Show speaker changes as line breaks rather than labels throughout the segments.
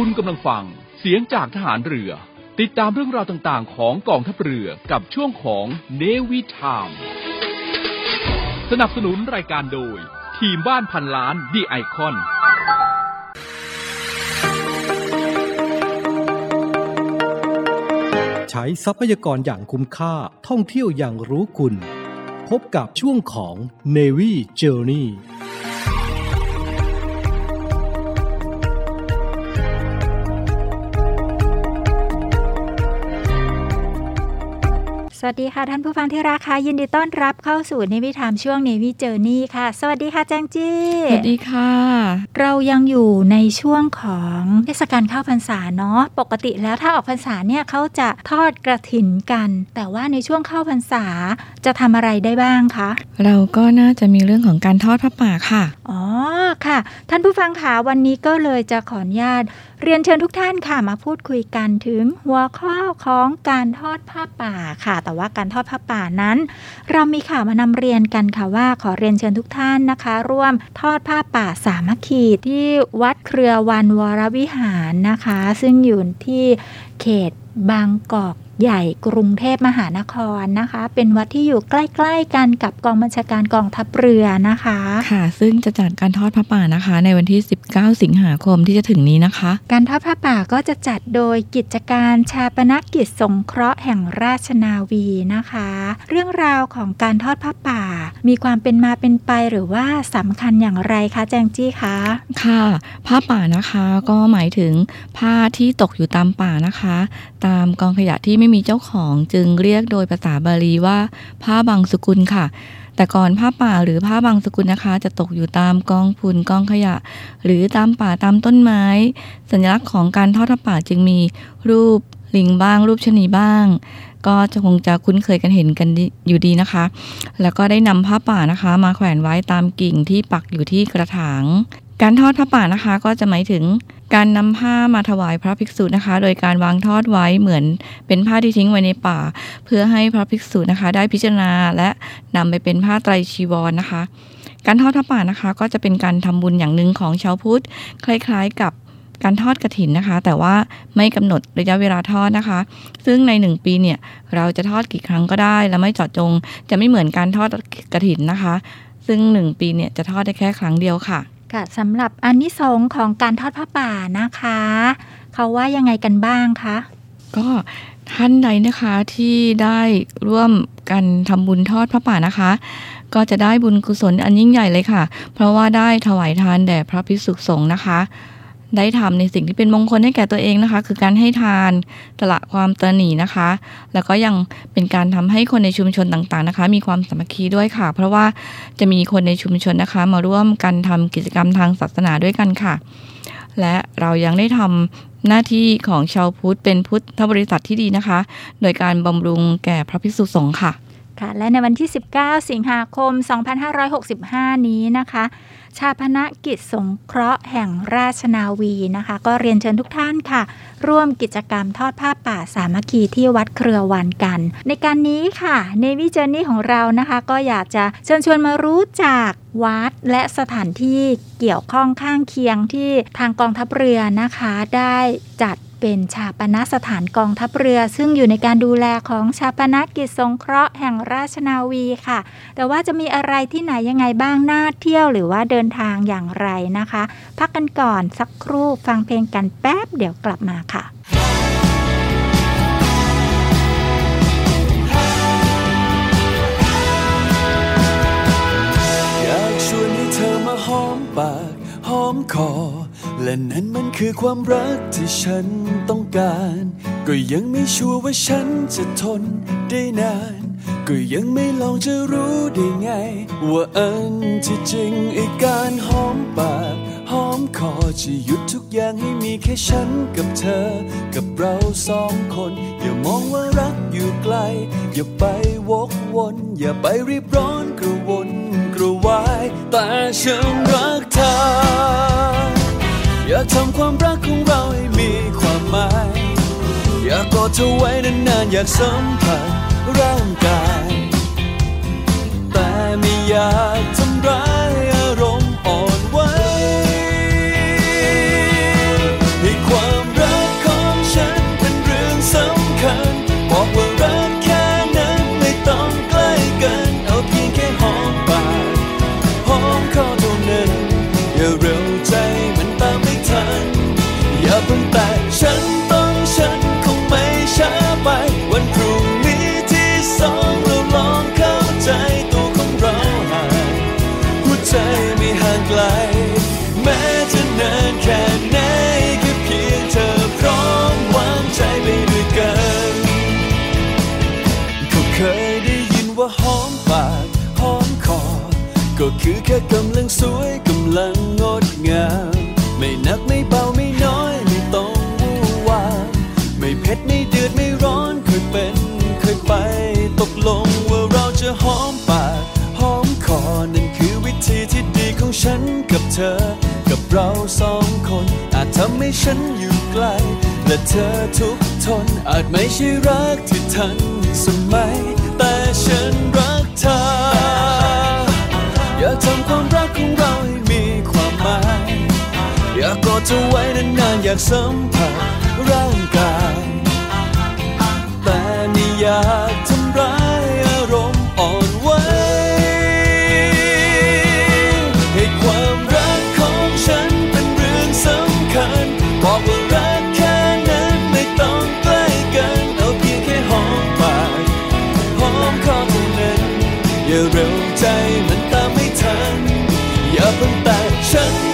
คุณกำลังฟังเสียงจากทหารเรือ ติดตามเรื่องราวต่างๆ ของกองทัพเรือกับช่วงของเนวิทามสนับสนุนรายการโดย ทีมบ้านพันล้านดีไอคอน
ใช้ทรัพยากรอย่างคุ้มค่าท่องเที่ยวอย่างรู้คุณ พบกับช่วงของ Navy Journey
วัสดีค่ะ ท่านผู้ฟังที่ราคายินดีต้อนรับเข้าสู่ในวิถามช่วงเนวิเจอร์นี่ค่ะ สวัสดีค่ะแจงจี้
สวัสดีค่ะ
เรายังอยู่ในช่วงของเทศกาลเข้าพรรษาเนาะปกติแล้วถ้าออกพรรษาเนี่ยเขาจะทอดกระถินกัน แต่ว่าในช่วงเข้าพรรษาจะทำอะไรได้บ้างคะ
เราก็น่าจะมีเรื่องของการทอดพระป่าค่ะ
อ๋อค่ะ ท่านผู้ฟังคะวันนี้ก็เลยจะขออนุญาต เรียนเชิญทุกท่านค่ะมาพูดคุยกันถึงหัวข้อของการทอดผ้าป่าค่ะ แต่ว่าการทอดผ้าป่านั้น เรามีข่าวมานำเรียนกันค่ะว่าขอเรียนเชิญทุกท่านนะคะ ร่วมทอดผ้าป่าสามัคคีที่วัดเครือวันวรวิหารนะคะ ซึ่งอยู่ที่เขตบางกอก ใหญ่กรุงเทพมหานครนะคะ เป็นวัดที่อยู่ใกล้ ๆ กันกับกองบัญชาการกองทัพเรือนะคะ
ค่ะ ซึ่งจะจัดการทอดพระป่านะคะ ในวันที่ 19 สิงหาคมที่จะถึงนี้นะคะ
การทอดผ้าป่าก็จะจัดโดยกิจการชาปนกิจสงเคราะห์แห่งราชนาวีนะคะ เรื่องราวของการทอดผ้าป่า มีความเป็นมาเป็นไปหรือว่าสำคัญอย่างไรคะแจงจี้คะ
ค่ะผ้าป่านะคะก็หมายถึงผ้าที่ตกอยู่ตามป่านะคะ ตามกองขยะที่ไม่มีเจ้าของจึงเรียกโดยภาษาบาลีว่า ผ้าบางสกุลค่ะ แต่ก่อนผ้าป่าหรือผ้าบางสกุลนะคะ จะตกอยู่ตามกองฝุ่นกองขยะ หรือตามป่าตามต้นไม้ สัญลักษณ์ของการทอดผ้าป่าจึงมีรูปลิงบ้าง รูปชนีบ้าง ก็จะคงจะคุ้นเคยกันเห็นกันอยู่ดีนะคะ แล้วก็ได้นำผ้าป่านะคะ มาแขวนไว้ตามกิ่งที่ปักอยู่ที่กระถาง การทอดผ้าป่านะคะ ก็จะหมายถึงการนำผ้ามาถวายพระภิกษุนะคะ โดยการวางทอดไว้เหมือนเป็นผ้าที่ทิ้งไว้ในป่า เพื่อให้พระภิกษุนะคะ ได้พิจารณาและนำไปเป็นผ้าไตรชีวรนะคะ การทอดผ้าป่านะคะ ก็จะเป็นการทำบุญอย่างหนึ่งของชาวพุทธ คล้ายๆกับการทอดกระถินนะคะ แต่ว่าไม่กำหนดระยะเวลาทอดนะคะ ซึ่งในหนึ่งปีเนี่ยเราจะทอดกี่ครั้งก็ได้ และไม่เจาะจง จะไม่เหมือนการทอดกระถินนะคะ ซึ่งหนึ่งปีเนี่ยจะทอดได้แค่ครั้งเดียวค่ะ
ค่ะสำหรับอนนิสงส์ของการทอดผ้าป่านะคะ เขาว่ายังไงกันบ้างคะ
ก็ท่านใดนะคะที่ได้ร่วมกันทำบุญทอดพระป่านะคะ ก็จะได้บุญกุศลอันยิ่งใหญ่เลยค่ะ เพราะว่าได้ถวายทานแด่พระภิกษุสงฆ์นะคะ ได้ทำในสิ่งที่เป็นมงคลให้แก่ตัวเองนะคะ คือการให้ทานตละความตนหนีนะคะ แล้วก็ยังเป็นการทำให้คนในชุมชนต่างๆนะคะ มีความสามัคคีด้วยค่ะ เพราะว่าจะมีคนในชุมชนนะคะ มาร่วมกันทำกิจกรรมทางศาสนาด้วยกันค่ะ และเรายังได้ทำหน้าที่ของชาวพุทธเป็นพุทธบริษัทที่ดีนะคะ โดยการบำรุงแก่พระภิกษุสงฆ์ค่ะ
ค่ะและในวันที่ 19 สิงหาคม 2565 นี้นะคะ ชาพนกิจสงเคราะห์แห่งราชนาวีนะคะ ก็เรียนเชิญทุกท่านค่ะ ร่วมกิจกรรมทอดผ้าป่าสามัคคีที่วัดเครือวันกัน ในการนี้ค่ะในวิจาร์นี่ของเรานะคะ ก็อยากจะเชิญชวนมารู้จักวัดและสถานที่เกี่ยวข้องข้างเคียงที่ทางกองทัพเรือนะคะ ได้จัด เป็นชาปนสถานกองทัพเรือ ซึ่งอยู่ในการดูแลของชาปนกิจสงเคราะห์แห่งราชนาวีค่ะ แต่ว่าจะมีอะไรที่ไหนยังไงบ้างน่าเที่ยวหรือว่าเดินทางอย่างไรนะคะ พักกันก่อนสักครู่ฟังเพลงกันแป๊บเดี๋ยวกลับมาค่ะ
อยากชวนให้เธอมาหอมปากหอมคอ และนั่นมันคือความรักที่ฉันต้องการ ก็ยังไม่ชัวร์ว่าฉันจะทนได้นาน ก็ยังไม่ลองจะรู้ได้ไง ว่าอันที่จริงไอ้การหอมปากหอมคอจะหยุดทุกอย่างให้มีแค่ฉันกับเธอ กับเราสองคน อย่ามองว่ารักอยู่ไกล อย่าไปวกวน อย่าไปรีบร้อนกระวนกระวาย แต่ฉันรักเธอ อยากทำความรักของเราให้มีความหมาย อยากกอดเธอไว้นานๆ อยากสัมผัสร่างกาย แต่ไม่อยากทำร้ายอารมณ์ คือแค่กำลังสวยกำลังงดงาม ไม่หนักไม่เบาไม่น้อยไม่ต้องวู่วามไม่เผ็ดไม่เดือดไม่ร้อนเคยเป็นเคยไป ตกลงว่าเราจะหอมปากหอมคอนั่นคือวิธีที่ดีของฉันกับเธอ กับเราสองคน อาจทำให้ฉันอยู่ไกลและเธอทุกทนอาจไม่ใช่รักที่ทันสมัย แต่ฉันรักเธอ ทำความรักของเราให้มีความหมาย อยากกอดเธอไว้นานๆอยากสัมผัสร่างกาย แต่ไม่อยาก ง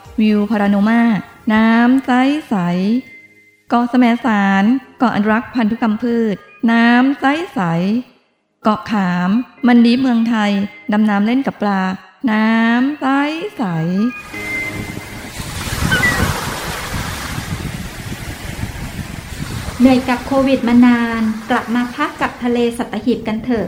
วิวพาราโนมา น้ำใสใสเกาะสมสารเกาะอนุรักษ์พันธุกรรมพืช น้ำใสใสเกาะขาม มันดีเมืองไทย ดำน้ำเล่นกับปลา น้ำใสใส
เหนื่อยกับโควิดมานาน กลับมาพักกับทะเลสัตหีบกันเถอะ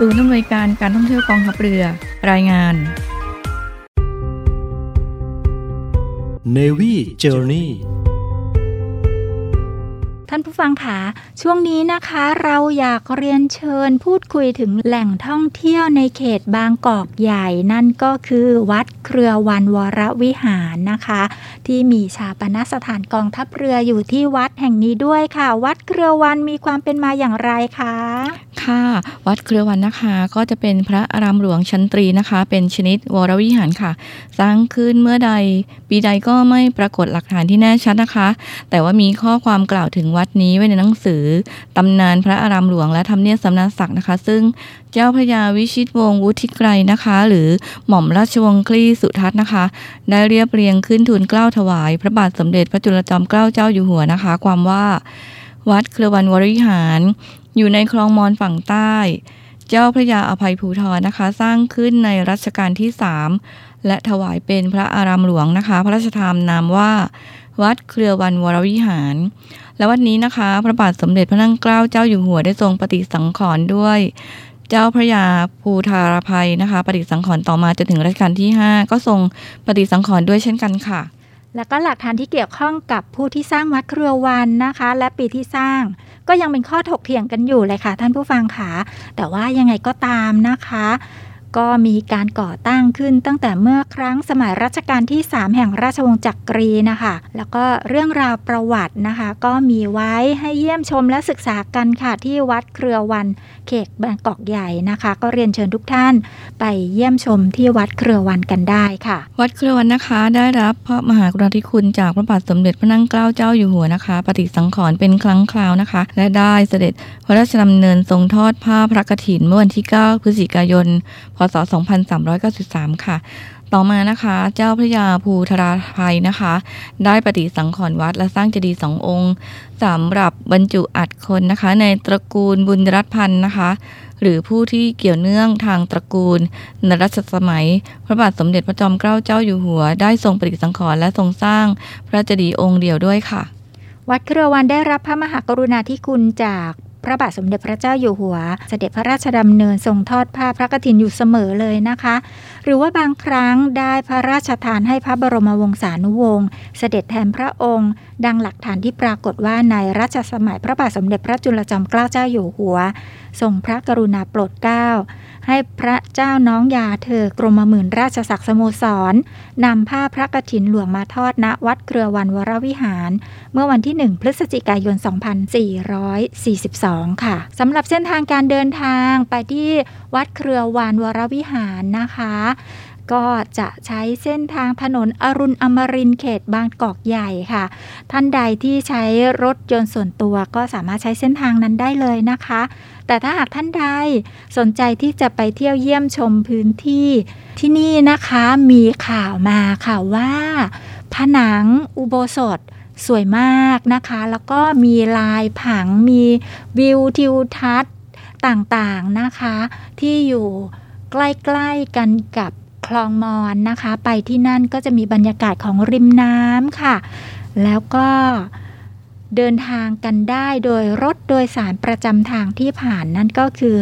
ศูนย์อำนวยการการท่องเที่ยวกองทัพเรือ รายงาน
Navy Journey
ท่านผู้ฟังคะช่วงนี้นะคะเราอยากเรียนเชิญพูดคุยถึงแหล่งท่องเที่ยวในเขตบางกอกใหญ่นั่นก็คือวัดเครือวันวรวิหารนะคะ ที่มีชาปนสถานกองทัพเรืออยู่ที่วัดแห่งนี้ด้วยค่ะ วัดเครือวันมีความเป็นมาอย่างไรคะ
ค่ะ วัดเครือวันนะคะ ก็จะเป็นพระอารามหลวงชั้นตรีนะคะ เป็นชนิดวรวิหารค่ะ สร้างขึ้นเมื่อใด ปีใดก็ไม่ปรากฏหลักฐานที่แน่ชัดนะคะ แต่ว่ามีข้อความกล่าวถึงวัดนี้ไว้ในหนังสือตำนานพระอารามหลวงและทำเนียบสำนักศักดิ์นะคะ ซึ่งเจ้าพระยาวิชิตวงศ์วุฒิไกรนะคะ หรือหม่อมราชวงศ์คลี่สุทัศน์นะคะ ได้เรียบเรียงขึ้นทูลเกล้าถวาย พระบาทสมเด็จพระจุลจอมเกล้าเจ้าอยู่หัวนะคะ ความว่าวัดเครือวันวรวิหาร อยู่ในคลองมอนฝั่งใต้ เจ้าพระยาอภัยภูทรนะคะ สร้างขึ้นในรัชกาลที่ 3 และถวายเป็นพระอารามหลวงนะคะ พระราชทานนามว่า วัดเครือวันวรวิหาร และวัดนี้นะคะ พระบาทสมเด็จพระนั่งเกล้าเจ้าอยู่หัวได้ทรงปฏิสังขรณ์ด้วยเจ้าพระยาภูทารภัยนะคะ ปฏิสังขรณ์ต่อมาจนถึงรัชกาลที่ 5 ก็ทรงปฏิสังขรณ์ด้วยเช่นกันค่ะ
แล้วก็หลักฐานที่เกี่ยวข้องกับผู้ที่สร้างวัดเครือวันนะคะ และปีที่สร้าง ก็ยังเป็นข้อถกเถียงกันอยู่เลยค่ะ ท่านผู้ฟังค่ะแต่ว่ายังไงก็ตามนะคะ ก็มีการก่อตั้งขึ้นตั้งแต่เมื่อครั้งสมัยรัชกาลที่ 3 แห่งราชวงศ์จักรีนะคะ แล้วก็เรื่องราวประวัตินะคะ ก็มีไว้ให้เยี่ยมชมและศึกษากันค่ะที่วัดเครือวันเขตบางกอกใหญ่นะคะ ก็เรียนเชิญทุกท่านไปเยี่ยมชมที่วัดเครือวันกันได้ค่ะ
วัดเครือวันนะคะได้รับพระมหากรุณาธิคุณจากพระบาทสมเด็จพระนั่งเกล้าเจ้าอยู่หัวนะคะ ปฏิสังขรณ์เป็นครั้งคราวนะคะ และได้เสด็จพระราชดำเนินทรงทอดผ้าพระกฐินเมื่อวันที่ 9 พฤศจิกายนพศ 2393 ค่ะ ต่อมานะคะ เจ้าพระยาภูธราภัยนะคะ ได้ปฏิสังขรณ์วัดและสร้างเจดีย์สององค์สำหรับบรรจุอัฐคนนะคะ ในตระกูลบุญรัตพันธ์นะคะ หรือผู้ที่เกี่ยวเนื่องทางตระกูลในรัชสมัย พระบาทสมเด็จพระจอมเกล้าเจ้าอยู่หัว ได้ทรงปฏิสังขรณ์และทรงสร้างพระเจดีย์องค์เดียวด้วยค่ะ
วัดเครือวันได้รับพระมหากรุณาธิคุณจาก พระบาทสมเด็จพระเจ้าอยู่หัว เสด็จพระราชดำเนินทรงทอดผ้าพระกฐินอยู่เสมอเลยนะคะ หรือว่าบางครั้งได้พระราชทานให้พระบรมวงศานุวงศ์เสด็จแทนพระองค์ ดังหลักฐานที่ปรากฏว่าในรัชสมัยพระบาทสมเด็จพระจุลจอมเกล้าเจ้าอยู่หัว ทรงพระกรุณาโปรดเกล้าให้พระเจ้าน้องยาเธอกรมหมื่นราชศักดิ์สโมสรนำผ้าพระกฐินหลวงมาทอดณวัดเครือวันวรวิหาร เมื่อวันที่ 1 พฤศจิกายน 2442 ค่ะสำหรับเส้นทางการเดินทางไปที่วัดเครือวันวรวิหารนะคะก็จะใช้เส้นทางถนนอรุณอมรินเขตบางกอกใหญ่ค่ะ ท่านใดที่ใช้รถยนต์ส่วนตัวก็สามารถใช้เส้นทางนั้นได้เลยนะคะ แต่ถ้าหากท่านใดสนใจที่จะไปเที่ยวเยี่ยมชมพื้นที่ที่นี่นะคะมีข่าวมาค่ะว่า ผนังอุโบสถสวยมากนะคะ แล้วก็มีลายผังมีวิวทิวทัศน์ต่างๆนะคะ ที่อยู่ ใกล้ๆกันกับคลองมอนนะคะ ไปที่นั่นก็จะมีบรรยากาศของริมน้ำค่ะ แล้วก็เดินทางกันได้โดยรถโดยสารประจำทางที่ผ่านนั่นก็คือ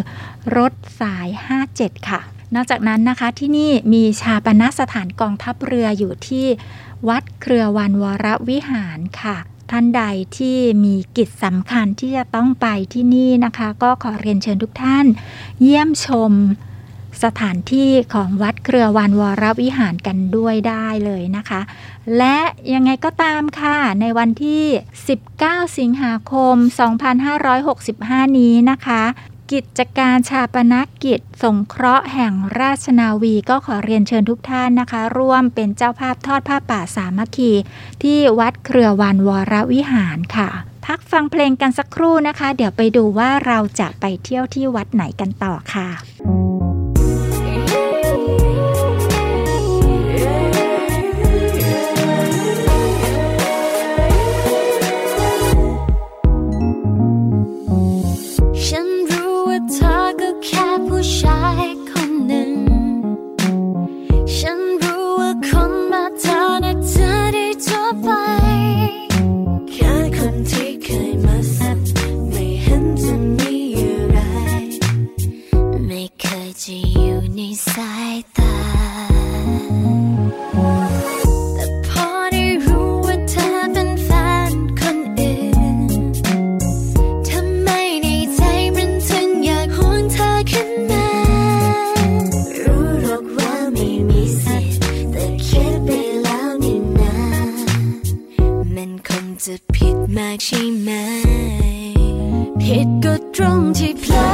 รถสาย 57 ค่ะ นอกจากนั้นนะคะที่นี่มีชาปนสถานกองทัพเรืออยู่ที่วัดเครือวันวรวิหารค่ะ ท่านใดที่มีกิจสำคัญที่จะต้องไปที่นี่นะคะ ก็ขอเรียนเชิญทุกท่าน เยี่ยมชม สถานที่ของวัดเครือวันวรวิหารกันด้วยได้เลยนะคะ และยังไงก็ตามค่ะ ในวันที่ 19 สิงหาคม 2565 นี้นะคะกิจการชาปนกิจสงเคราะห์แห่งราชนาวีก็ขอเรียนเชิญทุกท่านนะคะ ร่วมเป็นเจ้าภาพทอดผ้าป่าสามัคคี ที่วัดเครือวันวรวิหารค่ะ พักฟังเพลงกันสักครู่นะคะ เดี๋ยวไปดูว่าเราจะไปเที่ยวที่วัดไหนกันต่อค่ะ
มากใช่ไหมผิดก็ตรงที่พลาด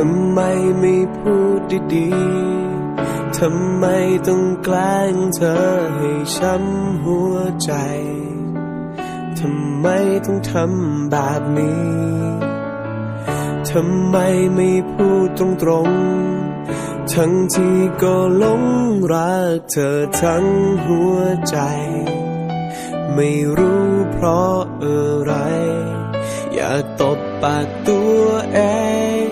ทำไมไม่พูดดีๆ ทำไมต้องแกล้งเธอให้ช้ำหัวใจ ทำไมต้องทำแบบนี้ ทำไมไม่พูดตรงๆ ทั้งที่ก็หลงรักเธอทั้งหัวใจ ไม่รู้เพราะอะไร อยากตบปากตัวเอง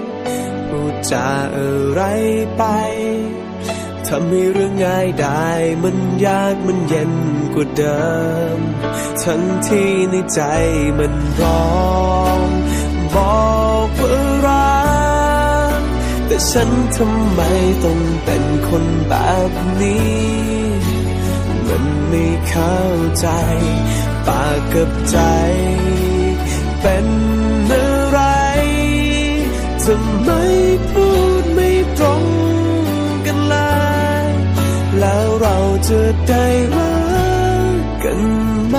จาอะไรไปทำให้เรื่องง่ายได้มันยากมันเย็นกว่าเดิม ทั้งที่ในใจมันร้องบอกว่ารักแต่ฉันทำไมต้องเป็นคนแบบนี้ มันไม่เข้าใจ ปากกับใจ เป็น ทำไมพูดไม่ตรงกันเลยแล้วเราจะได้รักกันไหม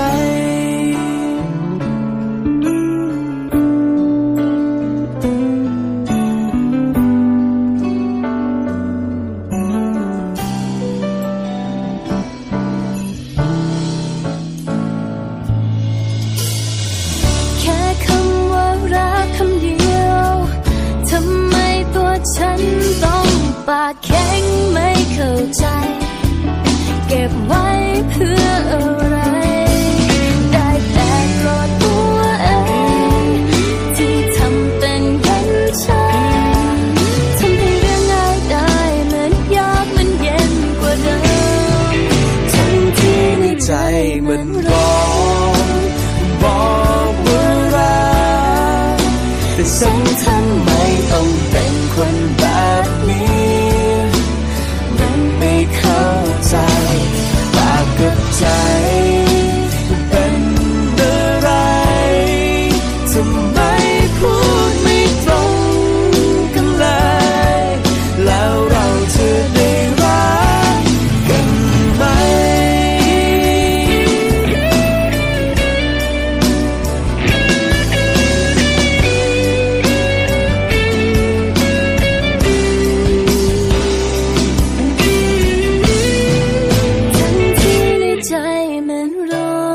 มันรู้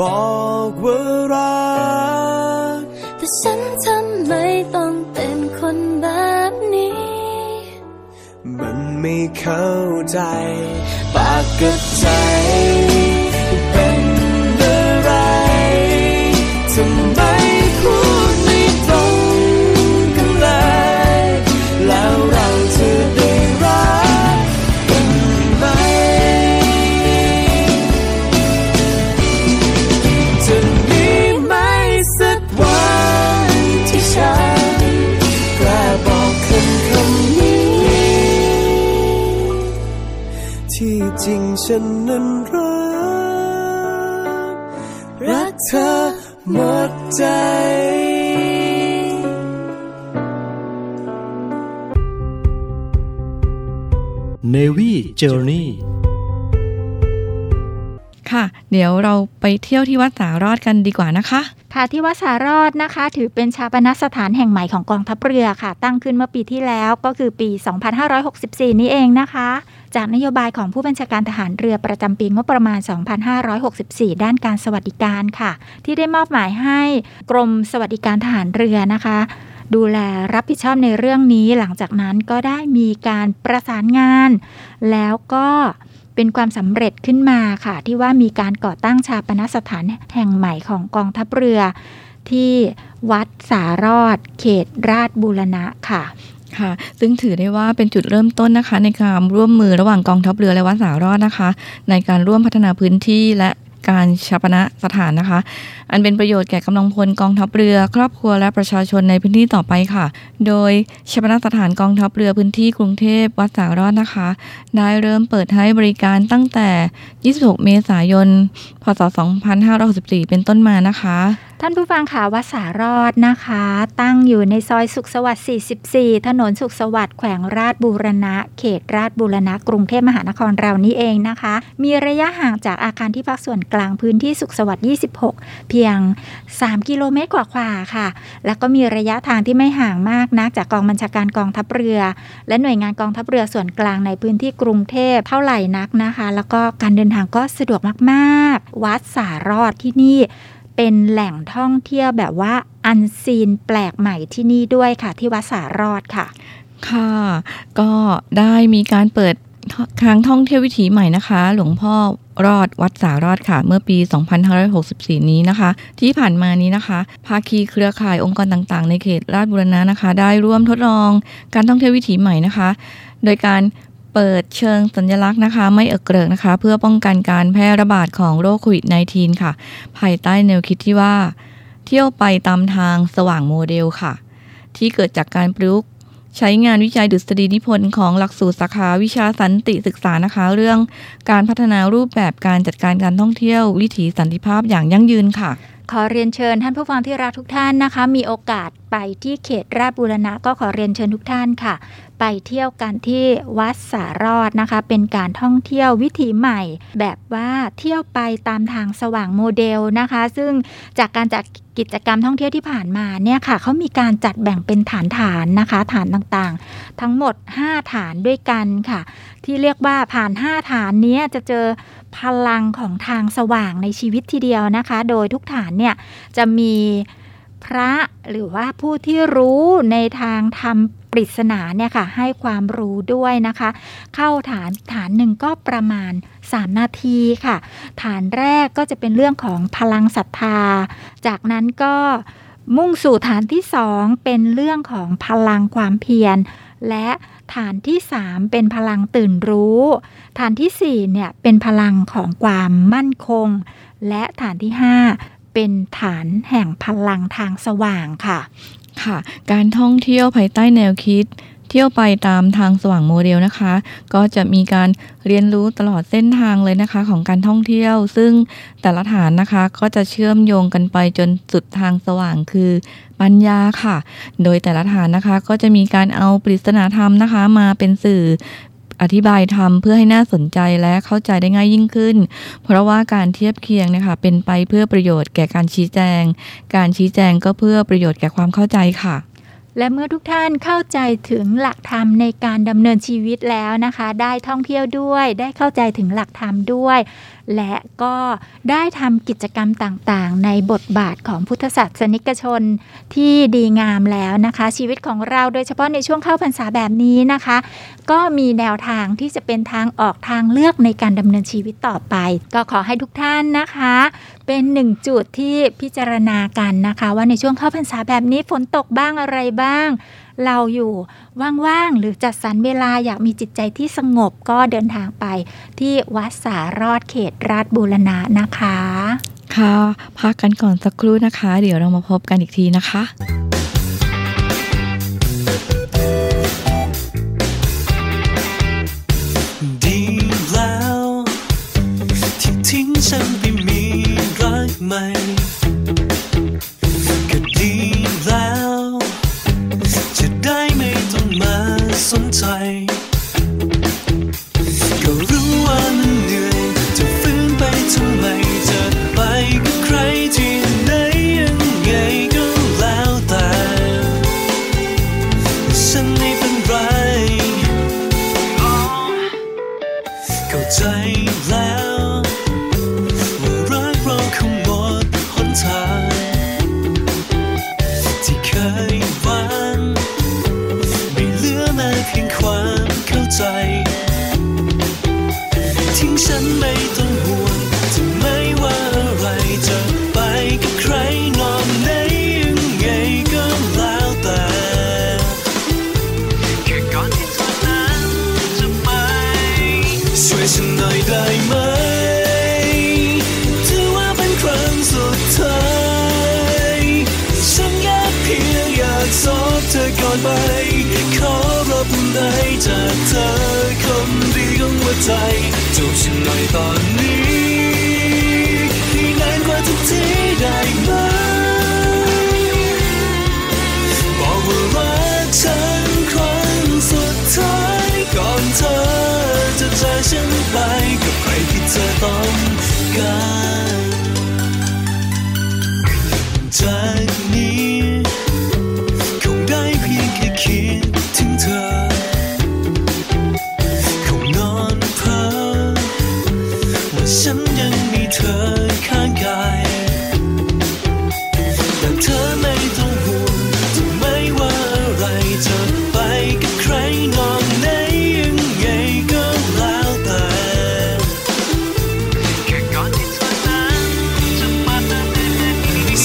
บอกว่ารัก แต่ฉันทำไมต้องเป็นคนแบบนี้ มันไม่เข้าใจ ปากกับใจ เป็นอะไรทำไม ฉันนั้นรัก รัก
เธ
อ
หม
ดใจเนวี่เจอร์นี่
ค่ะ เดี๋ยวเราไปเที่ยวที่วัดสารอดกันดีกว่านะคะ
ค่ะที่วัดสารอดนะคะ ถือเป็นชาปนสถานแห่งใหม่ของกองทัพเรือค่ะ ตั้งขึ้นเมื่อปีที่แล้วก็คือปี 2564 นี้เองนะคะ จากนโยบายของผู้บัญชาการทหารเรือประจำปีงบประมาณ 2564 ด้านการสวัสดิการค่ะ ที่ได้มอบหมายให้กรมสวัสดิการทหารเรือนะคะดูแลรับผิดชอบในเรื่องนี้หลังจากนั้นก็ได้มีการประสานงาน แล้วก็ เป็นความสำเร็จขึ้นมาค่ะ ที่ว่ามีการก่อตั้งชาปนสถานแห่งใหม่ของกองทัพเรือ ที่วัดสารอด เขตราชบูรณะค่ะ
ค่ะซึ่งถือได้ว่าเป็นจุดเริ่มต้นนะคะ ในการร่วมมือระหว่างกองทัพเรือและวัดสารอดนะคะ ในการร่วมพัฒนาพื้นที่และ การชาปนสถานนะคะ อันเป็นประโยชน์แก่กำลังพลกองทัพเรือ ครอบครัวและประชาชนในพื้นที่ต่อไปค่ะ โดยชาปนสถานกองทัพเรือพื้นที่กรุงเทพวัดสารอดนะคะ ได้เริ่มเปิดให้บริการตั้งแต่ 26 เมษายน พศ 2564 เป็นต้นมานะคะ
ท่านผู้ฟังค่ะวัดสารอดนะคะ ตั้งอยู่ในซอยสุขสวัสดิ์ 44 ถนนสุขสวัสดิ์แขวงราชบูรณะ เขตราชบูรณะ กรุงเทพมหานครเรานี่เองนะคะ มีระยะห่างจากอาคารที่พักส่วนกลางพื้นที่สุขสวัสดิ์ 26 เพียง 3 กิโลเมตรกว่าๆค่ะ แล้วก็มีระยะทางที่ไม่ห่างมากนักจากกองบัญชาการกองทัพเรือ และหน่วยงานกองทัพเรือส่วนกลางในพื้นที่กรุงเทพเท่าไหร่นักนะคะ แล้วก็การเดินทางก็สะดวกมากๆ วัดสารอดที่นี่ เป็นแหล่งท่องเที่ยวแบบว่าอันซีนแปลกใหม่ที่นี่ด้วยค่ะ ที่วัดสารอดค่ะ
ค่ะ ก็ได้มีการเปิดครั้งท่องเที่ยววิถีใหม่นะคะ หลวงพ่อรอดวัดสารอดค่ะ เมื่อปี 2564 นี้นะคะ ที่ผ่านมานี้นะคะ ภาคีเครือข่ายองค์กรต่างๆ ในเขตราชบุรณะนะคะ ได้ร่วมทดลองการท่องเที่ยววิถีใหม่นะคะ โดยการ เปิดเชิงสัญลักษณ์นะคะ ไม่เอกเกริกนะคะ เพื่อป้องกันการแพร่ระบาดของโรคโควิด -19 ค่ะ ภายใต้แนวคิดที่ว่า เที่ยวไปตามทางสว่างโมเดลค่ะ ที่เกิดจากการประยุกต์ใช้งานวิจัยดุษฎีนิพนธ์ของหลักสูตรสาขาวิชาสันติศึกษานะคะ เรื่องการพัฒนารูปแบบการจัดการการท่องเที่ยว วิถีสันติภาพอย่างยั่งยืนค่ะ
ขอเรียนเชิญท่านผู้ฟังที่รักทุกท่านนะคะ มีโอกาสไปที่เขตราชบูรณะก็ขอเรียนเชิญทุกท่านค่ะ ไปเที่ยวกันที่วัดสารอดนะคะ เป็นการท่องเที่ยววิถีใหม่ แบบว่าเที่ยวไปตามทางสว่างโมเดลนะคะ ซึ่งจากการจัดกิจกรรมท่องเที่ยวที่ผ่านมาเนี่ยค่ะเขามีการจัดแบ่งเป็นฐานฐานๆนะคะ ฐานต่างๆ ทั้งหมด 5 ฐานด้วยกันค่ะ ที่เรียกว่าผ่าน 5 ฐานนี้จะเจอพลังของทางสว่างในชีวิตทีเดียวนะคะ โดยทุกฐานเนี่ยจะมี พระหรือว่าผู้ที่รู้ในทางธรรมปริศนาเนี่ยค่ะ ให้ความรู้ด้วยนะคะ เข้าฐานฐานหนึ่งก็ประมาณ 3 นาทีค่ะ ฐานแรกก็จะเป็นเรื่องของพลังศรัทธา จากนั้นก็มุ่งสู่ฐานที่2เป็นเรื่องของพลังความเพียร และฐานที่3เป็นพลังตื่นรู้ ฐานที่4เนี่ยเป็นพลังของความมั่นคง และฐานที่5 เป็นฐานแห่งพลังทางสว่างค่ะ
ค่ะ การท่องเที่ยวภายใต้แนวคิด เที่ยวไปตามทางสว่างโมเดลนะคะ ก็จะมีการเรียนรู้ตลอดเส้นทางเลยนะคะ ของการท่องเที่ยว ซึ่งแต่ละฐานนะคะก็จะเชื่อมโยงกันไปจนสุดทางสว่างคือปัญญาค่ะ โดยแต่ละฐานนะคะก็จะมีการเอาปริศนาธรรมนะคะ มาเป็นสื่อ อธิบายธรรมเพื่อให้น่าสนใจและเข้าใจได้ง่ายยิ่งขึ้น เพราะว่าการเทียบเคียงนะคะเป็นไปเพื่อประโยชน์แก่การชี้แจง การชี้แจงก็เพื่อประโยชน์แก่ความเข้าใจค่ะ
และเมื่อทุกท่านเข้าใจถึงหลักธรรมในการดำเนินชีวิตแล้วนะคะ ได้ท่องเที่ยวด้วย ได้เข้าใจถึงหลักธรรมด้วย และก็ได้ทำกิจกรรมต่างๆ ในบทบาทของพุทธศาสนิกชนที่ดีงามแล้วนะคะ ชีวิตของเราโดยเฉพาะในช่วงเข้าพรรษาแบบนี้นะคะ ก็มีแนวทางที่จะเป็นทางออกทางเลือกในการดำเนินชีวิตต่อไป ก็ขอให้ทุกท่านนะคะ เป็นหนึ่งจุดที่พิจารณากันนะคะ ว่าในช่วงเข้าพรรษาแบบนี้ฝนตกบ้างอะไรบ้าง เราอยู่ว่างๆหรือจัดสรรเวลาอยากมีจิตใจที่สงบก็เดินทางไปที่วัดสารอดเขตราชบูรณะนะคะ
ค่ะ พักกันก่อนสักครู่นะคะ เดี๋ยวเรามาพบกันอีกทีนะคะ
ดีแล้วที่ทิ้งฉันไปมีรักใหม่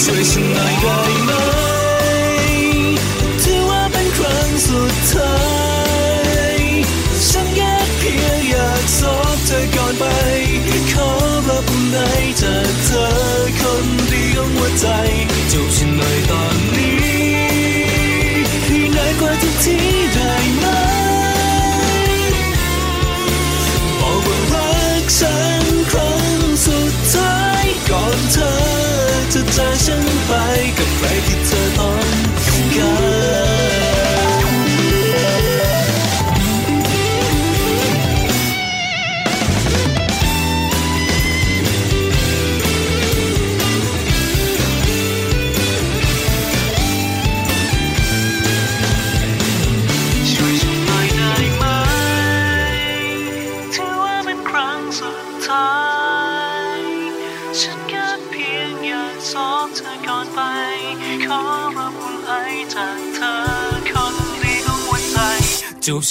ช่วยฉันหน่อยได้ไหมถือว่าเป็นครั้งสุดท้ายฉันแค่เพียงอยากสอบเธอก่อนไปขอรับในจากเธอคนเดียวหัวใจ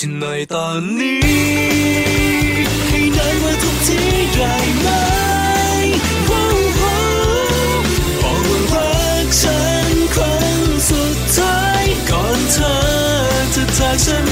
ฉันหน่อยตอนนี้ให้นานกว่าทุกทีได้ไหมบอกว่ารักฉันครั้งสุดท้ายก่อนเธอจะจากฉัน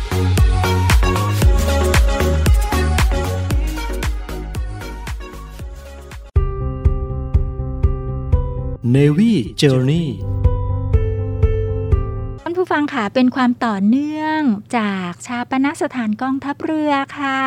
Navy Journey
ท่านผู้ฟังค่ะเป็นความต่อเนื่องจากชาปนสถานกองทัพเรือค่ะ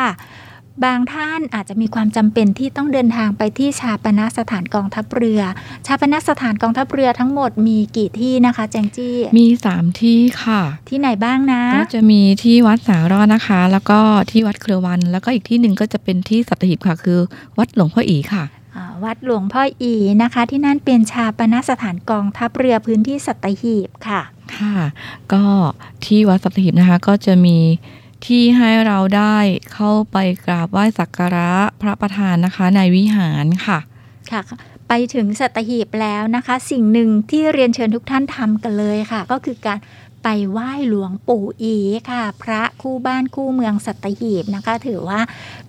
บางท่านอาจจะมีความจำเป็นที่ต้องเดินทางไปที่ชาปนสถานกองทัพเรือ ชาปนสถานกองทัพเรือทั้งหมดมีกี่ที่นะคะ แจงจี้
มีสามที่ค่ะ
ที่ไหนบ้างนะ
ก็จะมีที่วัดสารอดนะคะ แล้วก็ที่วัดเครือวัน แล้วก็อีกที่หนึ่งก็จะเป็นที่สัตหีบค่ะ คือ วัดหลวงพ่ออีค่ะ
อ่า วัดหลวงพ่ออีนะคะ ที่นั่นเป็นชาปนสถานกองทัพเรือพื้นที่สัตหีบค่ะ
ค่ะ ก็ที่วัดสัตหีบนะคะ ก็จะมีที่ให้เราได้เข้าไปกราบไหว้สักการะพระประธานนะคะในวิหารค่ะ
ค่ะ ไปถึงสัตหีบแล้วนะคะ สิ่งหนึ่งที่เรียนเชิญทุกท่านทำกันเลยค่ะ ก็คือการ ไปไหว้หลวงปู่อีค่ะ พระคู่บ้านคู่เมืองสัตหีบนะคะ ถือว่า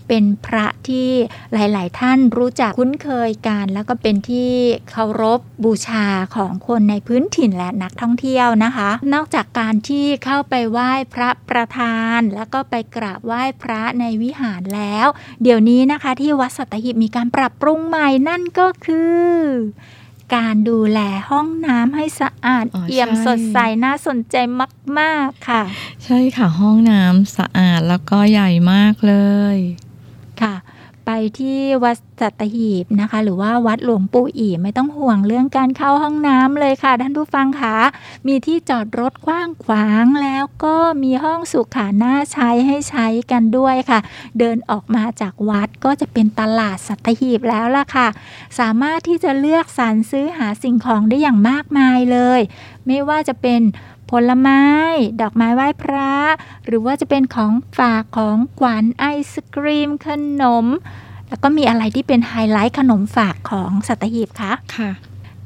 เป็นพระที่หลาย ๆ ท่านรู้จักคุ้นเคยกัน แล้วก็เป็นที่เคารพบูชาของคนในพื้นถิ่นและนักท่องเที่ยวนะคะ นอกจากการที่เข้าไปไหว้พระประธาน แล้วก็ไปกราบไหว้พระในวิหารแล้ว เดี๋ยวนี้นะคะที่วัดสัตหีบมีการปรับปรุงใหม่นั่นก็คือ การดูแลห้องน้ำให้สะอาด
อ๋อ
เอี่ยม
ใช่
สดใสน่าสนใจมาก ๆ ค่ะ
ใช่ค่ะห้องน้ำสะอาดแล้วก็ใหญ่มากเลย
ค่ะ ไปที่วัดสัตหีบนะคะ หรือว่าวัดหลวงปู่อีไม่ต้องห่วงเรื่องการเข้าห้องน้ำเลยค่ะ ท่านผู้ฟังคะมีที่จอดรถกว้างขวางแล้วก็มีห้องสุขาหน่าใช้ให้ใช้กันด้วยค่ะ เดินออกมาจากวัดก็จะเป็นตลาดสัตหีบแล้วล่ะค่ะ สามารถที่จะเลือกสรรซื้อหาสิ่งของได้อย่างมากมายเลย ไม่ว่าจะเป็น ผลไม้ ดอกไม้ไหว้พระ หรือว่าจะเป็นของฝากของขวัญไอศกรีม ขนม แล้วก็มีอะไรที่เป็นไฮไลท์ขนมฝากของสัตหีบคะ
ค่ะ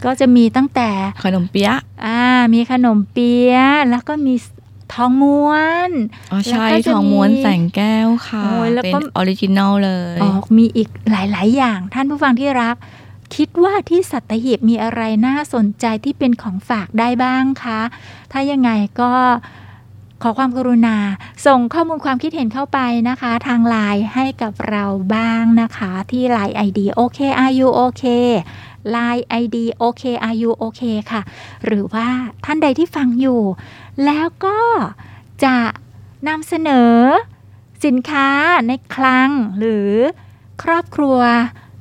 ก็จะมีตั้งแต่
ขนมเปี๊ยะ
อ่ามีขนมเปี๊ยะแล้วก็มีทองม้วน
อ๋อใช่
แล้วก็จะ
ทองม้วน
มี
แสงแก้วค่ะ
โอ้ยแล้ว
เป็น
ก็
original เลย
ออกมีอีกหลาย ๆ อย่างท่านผู้ฟังที่รัก คิดว่าที่สัตหีบมีอะไรน่าสนใจที่เป็นของฝากได้บ้างคะ ถ้ายังไงก็ขอความกรุณา ส่งข้อมูลความคิดเห็นเข้าไปนะคะ ทางไลน์ให้กับเราบ้างนะคะ ที่ไลน์ ID โอเค are you okay ไลน์ ID โอเค are you OK ค่ะ หรือว่าท่านใดที่ฟังอยู่ แล้วก็จะนำเสนอสินค้าในคลังหรือครอบครัว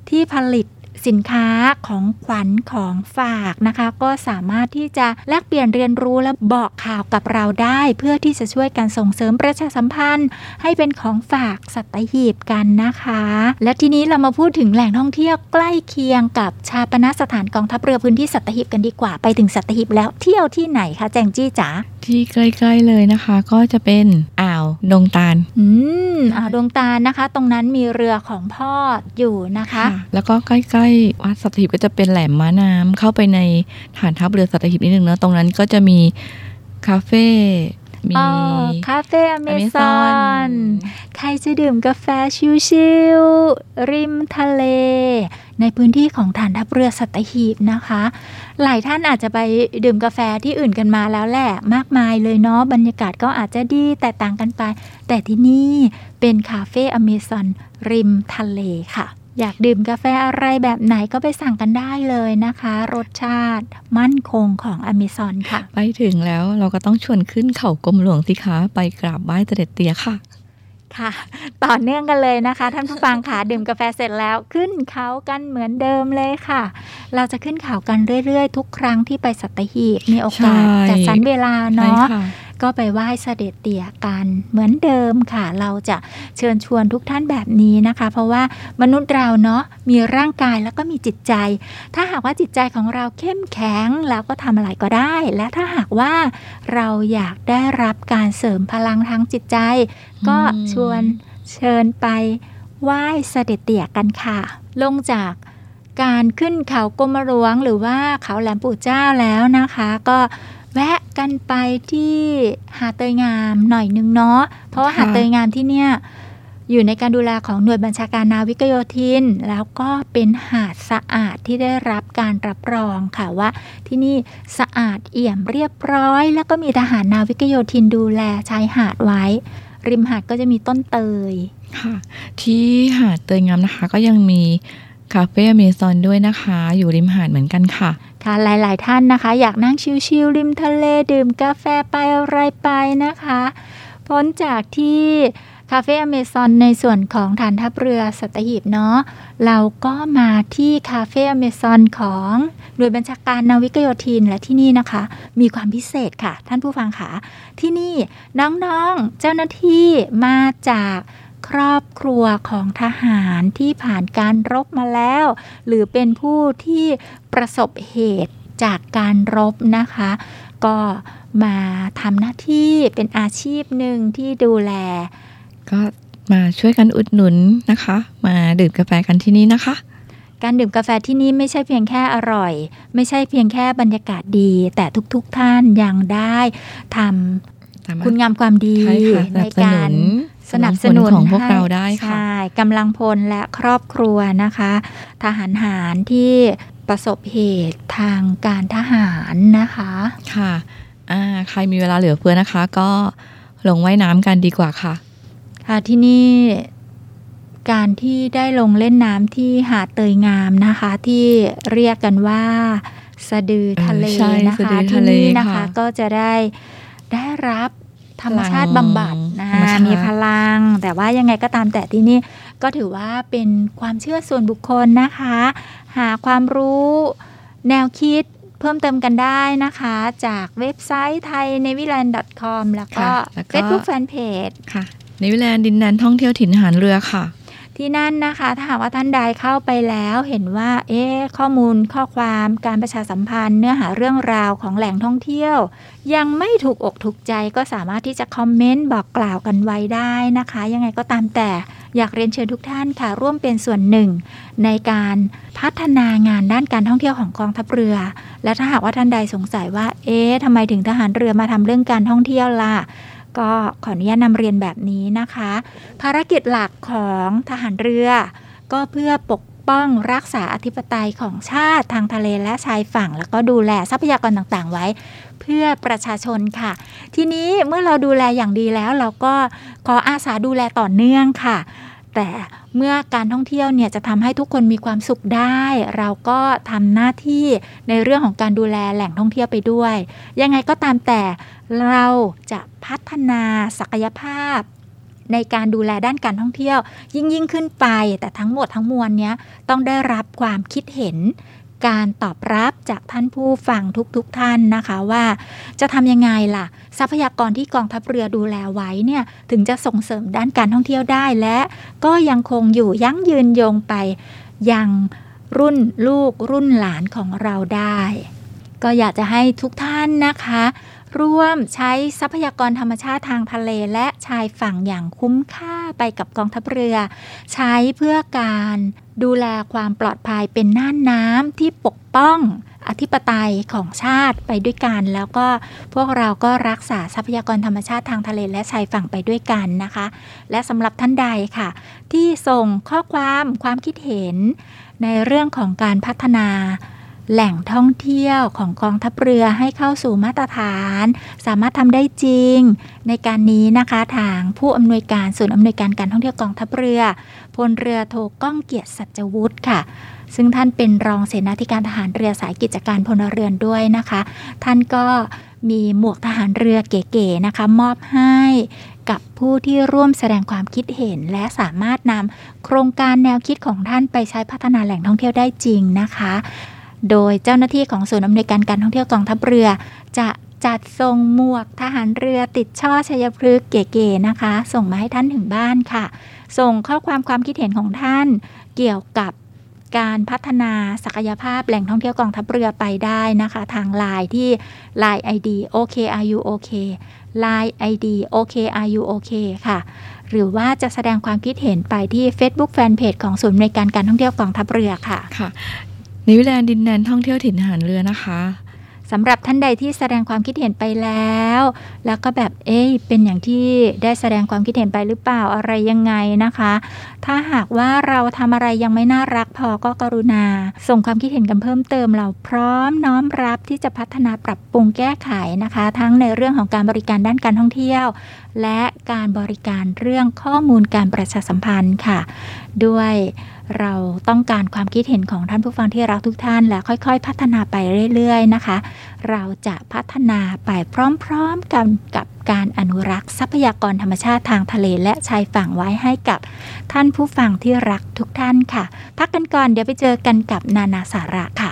ที่ผลิต สินค้าของขวัญของฝากนะคะ ก็สามารถที่จะแลกเปลี่ยนเรียนรู้และบอกข่าวกับเราได้ เพื่อที่จะช่วยกันส่งเสริมประชาสัมพันธ์ ให้เป็นของฝากสัตหีบกันนะคะ และทีนี้เรามาพูดถึงแหล่งท่องเที่ยวใกล้เคียงกับชาปนสถานกองทัพเรือพื้นที่สัตหีบกันดีกว่าไปถึงสัตหีบแล้วเที่ยวที่ไหนคะแจงจี้จ๋า
ที่ใกล้ๆเลยนะคะ ก็จะเป็นอ่าวดงตาล
อืมอ่าวดวงตาลนะคะ ตรงนั้นมีเรือของพ่ออยู่นะคะ
แล้วก็ใกล้ๆวัดสัตหีบก็จะเป็นแหลมม้าน้ำเข้าไปในฐานทัพเรือสัตหีบนิดนึงเนอะตรงนั้นก็จะมีคาเฟ่มี
อ๋อคาเฟ่อเมซอน
Amazon
ใครจะดื่มกาแฟชิลๆริมทะเล ในพื้นที่ของฐานทัพเรือสัตหีบนะคะ หลายท่านอาจจะไปดื่มกาแฟที่อื่นกันมาแล้วแหละ มากมายเลยเนาะบรรยากาศก็อาจจะดีแตกต่างกันไป แต่ที่นี่เป็นคาเฟ่อเมซอนริมทะเลค่ะ อยากดื่มกาแฟอะไรแบบไหนก็ไปสั่งกันได้เลยนะคะ รสชาติมั่นคงของอเมซอนค่ะ
ไปถึงแล้วเราก็ต้องชวนขึ้นเขากรมหลวงสิคะ ไปกราบไหว้เสด็จเตี่ยค่ะ
ค่ะต่อเนื่องกันเลยนะคะ ท่านผู้ฟังค่ะดื่มกาแฟเสร็จแล้วขึ้นเขากันเหมือนเดิมเลยค่ะ เราจะขึ้นเขากันเรื่อยๆ ทุกครั้งที่ไปสัตหีบมีโอกาส
ใช่
จัดสรรเวลา
ใช่
เนาะ
ค่ะ
ก็ไปไหว้เสด็จเตี่ยกันเหมือนเดิมค่ะ เราจะเชิญชวนทุกท่านแบบนี้นะคะ เพราะว่ามนุษย์เราเนาะมีร่างกายแล้วก็มีจิตใจ ถ้าหากว่าจิตใจของเราเข้มแข็งแล้วก็ทำอะไรก็ได้ และถ้าหากว่าเราอยากได้รับการเสริมพลังทางจิตใจ ก็
อืม
ชวนเชิญไปไหว้เสด็จเตี่ยกันค่ะ ลงจากการขึ้นเขากรมหลวงหรือว่าเขาแหลมปู่เจ้าแล้วนะคะ ก็ แวะกันไปที่หาดเตยงามหน่อยนึงเนาะเพราะว่าหาดเตยงามที่เนี่ยอยู่ในการดูแลของหน่วยบัญชาการนาวิกโยธิน แล้วก็เป็นหาดสะอาดที่ได้รับการรับรองค่ะว่า ที่นี่สะอาดเอี่ยมเรียบร้อย แล้วก็มีทหารนาวิกโยธินดูแลชายหาดไว้ ริมหาดก็จะมีต้นเตย
ค่ะ ที่หาดเตยงามนะคะก็ยังมีคาเฟ่เมซอนด้วยนะคะ อยู่ริมหาดเหมือนกันค่ะ
ค่ะหลาย ๆ ท่านนะคะ อยากนั่งชิลๆริมทะเลดื่มกาแฟไปอะไรไปนะคะ พ้นจากที่คาเฟ่อเมซอนในส่วนของฐานทัพเรือสัตหีบเนาะเราก็มาที่คาเฟ่อเมซอนของหน่วยบัญชาการนาวิกโยธินและที่นี่นะคะ มีความพิเศษค่ะ ท่านผู้ฟังค่ะที่นี่น้องๆเจ้าหน้าที่มาจาก ครอบครัวของทหารที่ผ่านการรบมาแล้ว หรือเป็นผู้ที่ประสบเหตุจากการรบนะคะ ก็มาทำหน้าที่เป็นอาชีพหนึ่งที่ดูแล
ก็มาช่วยกันอุดหนุนนะคะ มาดื่มกาแฟกันที่นี่นะคะ
การดื่มกาแฟที่นี่ไม่ใช่เพียงแค่อร่อย ไม่ใช่เพียงแค่บรรยากาศดี แต่ทุกๆทท่านยังได้ทำ คุณงามความดี
ใช่ค่ะ
ในการ
สนับสนุนของพวกเราได้ค่ะ
ใช่กำลังพลและครอบครัวนะคะ ทหารหารที่ประสบเหตุทางการทหารนะคะ
ค่ะอ่าใครมีเวลาเหลือเฟือนะคะ ก็ลงว่ายน้ำกันดีกว่าค่ะ
ค่ะที่นี่การที่ได้ลงเล่นน้ำที่หาดเตยงามนะคะ ที่เรียกกันว่าสะดือทะเล
เออใช่
นะ
สะดื
คะ
อ
ที่
ทะเล
นี่นะคะ
ค่ะ
ก็จะได้ ได้รับธรรมชาติ
พลัง
บำบัดนะ
ธรรมชาติ
มีพลัง แต่ว่ายังไงก็ตามแต่ที่นี่ก็ถือว่าเป็นความเชื่อส่วนบุคคลนะคะ หาความรู้แนวคิดเพิ่มเติมกันได้นะคะ จากเว็บไซต์ไทย n a v y l a n d c o m แล้วก็
ค่ะแล้วก็
Facebook Fanpage
ค่ะในวิแลนด์ดินแดนท่องเที่ยวถิ่นทหารเรือค่ะ
ที่นั่นนะคะ ถ้าหากว่าท่านใดเข้าไปแล้วเห็นว่า เอ๊ะข้อมูลข้อความการประชาสัมพันธ์ เนื้อหาเรื่องราวของแหล่งท่องเที่ยว ยังไม่ถูกอกถูกใจก็สามารถที่จะคอมเมนต์บอกกล่าวกันไว้ได้นะคะ ยังไงก็ตามแต่อยากเรียนเชิญทุกท่านค่ะร่วมเป็นส่วนหนึ่ง ในการพัฒนางานด้านการท่องเที่ยวของกองทัพเรือ และถ้าหากว่าท่านใดสงสัยว่า เอ๊ะทำไมถึงทหารเรือมาทำเรื่องการท่องเที่ยวล่ะ ก็ขออนุญาตนำเรียนแบบนี้นะคะ ภารกิจหลักของทหารเรือ ก็เพื่อปกป้องรักษาอธิปไตยของชาติทางทะเลและชายฝั่ง แล้วก็ดูแลทรัพยากรต่างๆ ไว้ เพื่อประชาชนค่ะ ทีนี้เมื่อเราดูแลอย่างดีแล้วเราก็ขออาสาดูแลต่อเนื่องค่ะ แต่เมื่อการท่องเที่ยวเนี่ยจะทำให้ทุกคนมีความสุขได้ เราก็ทำหน้าที่ในเรื่องของการดูแลแหล่งท่องเที่ยวไปด้วย ยังไงก็ตามแต่เราจะพัฒนาศักยภาพในการดูแลด้านการท่องเที่ยว ยิ่งยิ่งขึ้นไป แต่ทั้งหมดทั้งมวลเนี้ยต้องได้รับความคิดเห็น การตอบรับจากท่านผู้ฟังทุกๆทท่านนะคะว่า จะทำยังไงล่ะ ทรัพยากรที่กองทัพเรือดูแลไว้เนี่ยถึงจะส่งเสริมด้านการท่องเที่ยวได้และ ก็ยังคงอยู่ยั้งยืนยงไปยังรุ่นลูกรุ่นหลานของเราได้ ก็อยากจะให้ทุกท่านนะคะ ร่วมใช้ทรัพยากรธรรมชาติทางทะเลและชายฝั่งอย่างคุ้มค่าไปกับกองทัพเรือ ใช้เพื่อการดูแลความปลอดภัยเป็นน่านน้ำที่ปกป้อง อธิปไตยของชาติไปด้วยกัน แล้วก็พวกเราก็รักษาทรัพยากรธรรมชาติทางทะเลและชายฝั่งไปด้วยกันนะคะ และสำหรับท่านใดค่ะ ที่ส่งข้อความความคิดเห็น ในเรื่องของการพัฒนาแหล่งท่องเที่ยวของกองทัพเรือให้เข้าสู่มาตรฐาน สามารถทำได้จริง ในการนี้นะคะทางผู้อำนวยการศูนย์อำนวยการการท่องเที่ยวกองทัพเรือพลเรือโทก้องเกียรติสัจวุฒิค่ะ ซึ่งท่านเป็นรองเสนาธิการทหารเรือสายกิจการพลเรือนด้วยนะคะ ท่านก็มีหมวกทหารเรือเก๋ๆนะคะ มอบให้กับผู้ที่ร่วมแสดงความคิดเห็น และสามารถนำโครงการแนวคิดของท่านไปใช้พัฒนาแหล่งท่องเที่ยวได้จริงนะคะ โดยเจ้าหน้าที่ของศูนย์อำนวยการการท่องเที่ยวกองทัพเรือ จะจัดส่งหมวกทหารเรือติดช่อชัยพฤกษ์เก๋ๆนะคะ ส่งมาให้ท่านถึงบ้านค่ะ ส่งข้อความความคิดเห็นของท่านเกี่ยวกับ การพัฒนาศักยภาพแหล่งท่องเที่ยวกองทัพเรือไปได้นะคะ ทางไลน์ที่ Line ID OKRU OK Line ID OKRU OK ค่ะ หรือว่าจะแสดงความคิดเห็นไปที่ Facebook Fanpage ของศูนย์ในการการท่องเที่ยวกองทัพเรือค่ะ
ค่ะในวิแลนดินแดนท่องเที่ยวถิ่นทหารเรือนะคะ
สำหรับท่านใดที่แสดงความคิดเห็นไปแล้ว แล้วก็แบบเอ๊ะเป็นอย่างที่ได้แสดงความคิดเห็นไปหรือเปล่าอะไรยังไงนะคะ ถ้าหากว่าเราทำอะไรยังไม่น่ารักพอก็กรุณา ส่งความคิดเห็นกันเพิ่มเติมเราพร้อมน้อมรับที่จะพัฒนาปรับปรุงแก้ไขนะคะ ทั้งในเรื่องของการบริการด้านการท่องเที่ยว และการบริการเรื่องข้อมูลการประชาสัมพันธ์ค่ะ ด้วย เราต้องการความคิดเห็นของท่านผู้ฟังที่รักทุกท่าน และค่อยๆ พัฒนาไปเรื่อยๆนะคะ เราจะพัฒนาไปพร้อมๆกันกับการอนุรักษ์ทรัพยากรธรรมชาติทางทะเลและชายฝั่งไว้ให้กับท่านผู้ฟังที่รักทุกท่านค่ะ พักกันก่อนเดี๋ยวไปเจอกันกับนานาสาระค่ะ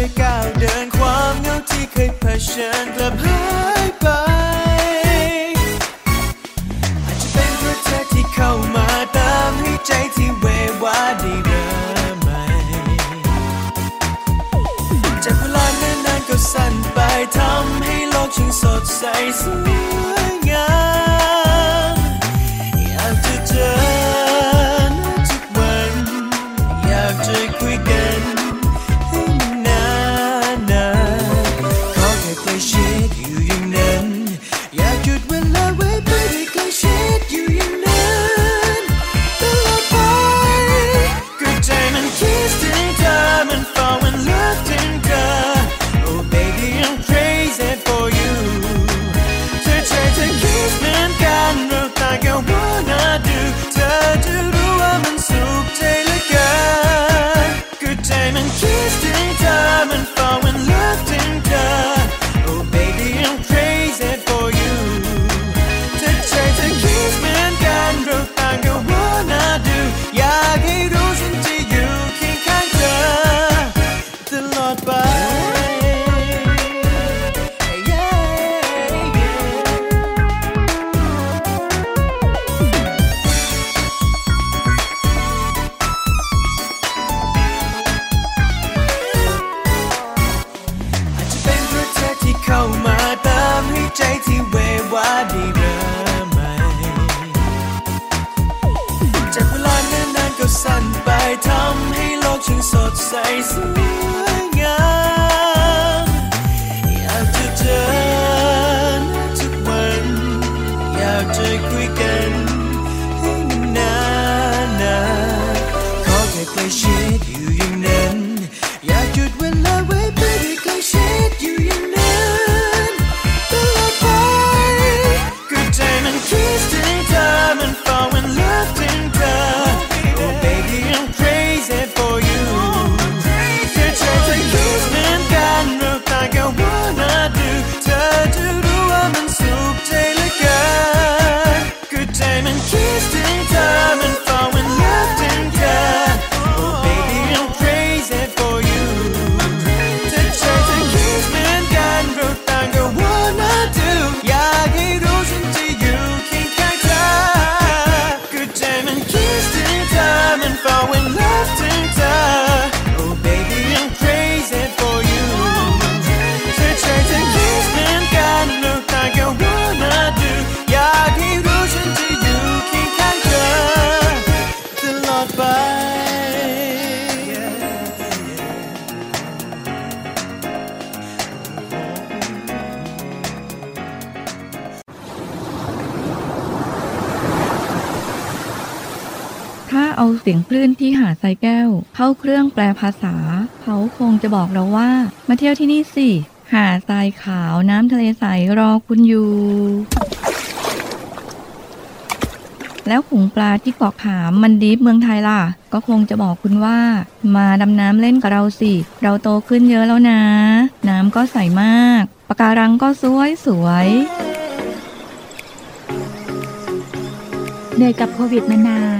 เคยก้าวเดินความเหงาที่เคยเผชิญกลับหายไป อาจจะเป็นเพราะเธอที่เข้ามาตามให้ใจที่เววาได้เริ่มใหม่จากเวลานานๆก็สั้นไปทำให้โลกช่างสดใสสวยงาม ก็ใจ
สียงคลื่นที่หาดทรายแก้ว เข้าเครื่องแปลภาษา เขาคงจะบอกเราว่า มาเที่ยวที่นี่สิ หาดทรายขาวน้ำทะเลใสรอคุณอยู่ แล้วขุงปลาที่เกาะขามมันดีฟเมืองไทยล่ะ ก็คงจะบอกคุณว่า มาดำน้ำเล่นกับเราสิ เราโตขึ้นเยอะแล้วนะ น้ำก็ใสมากปะการังก็สวยสวย
เหนื่อยกับโควิดมานาน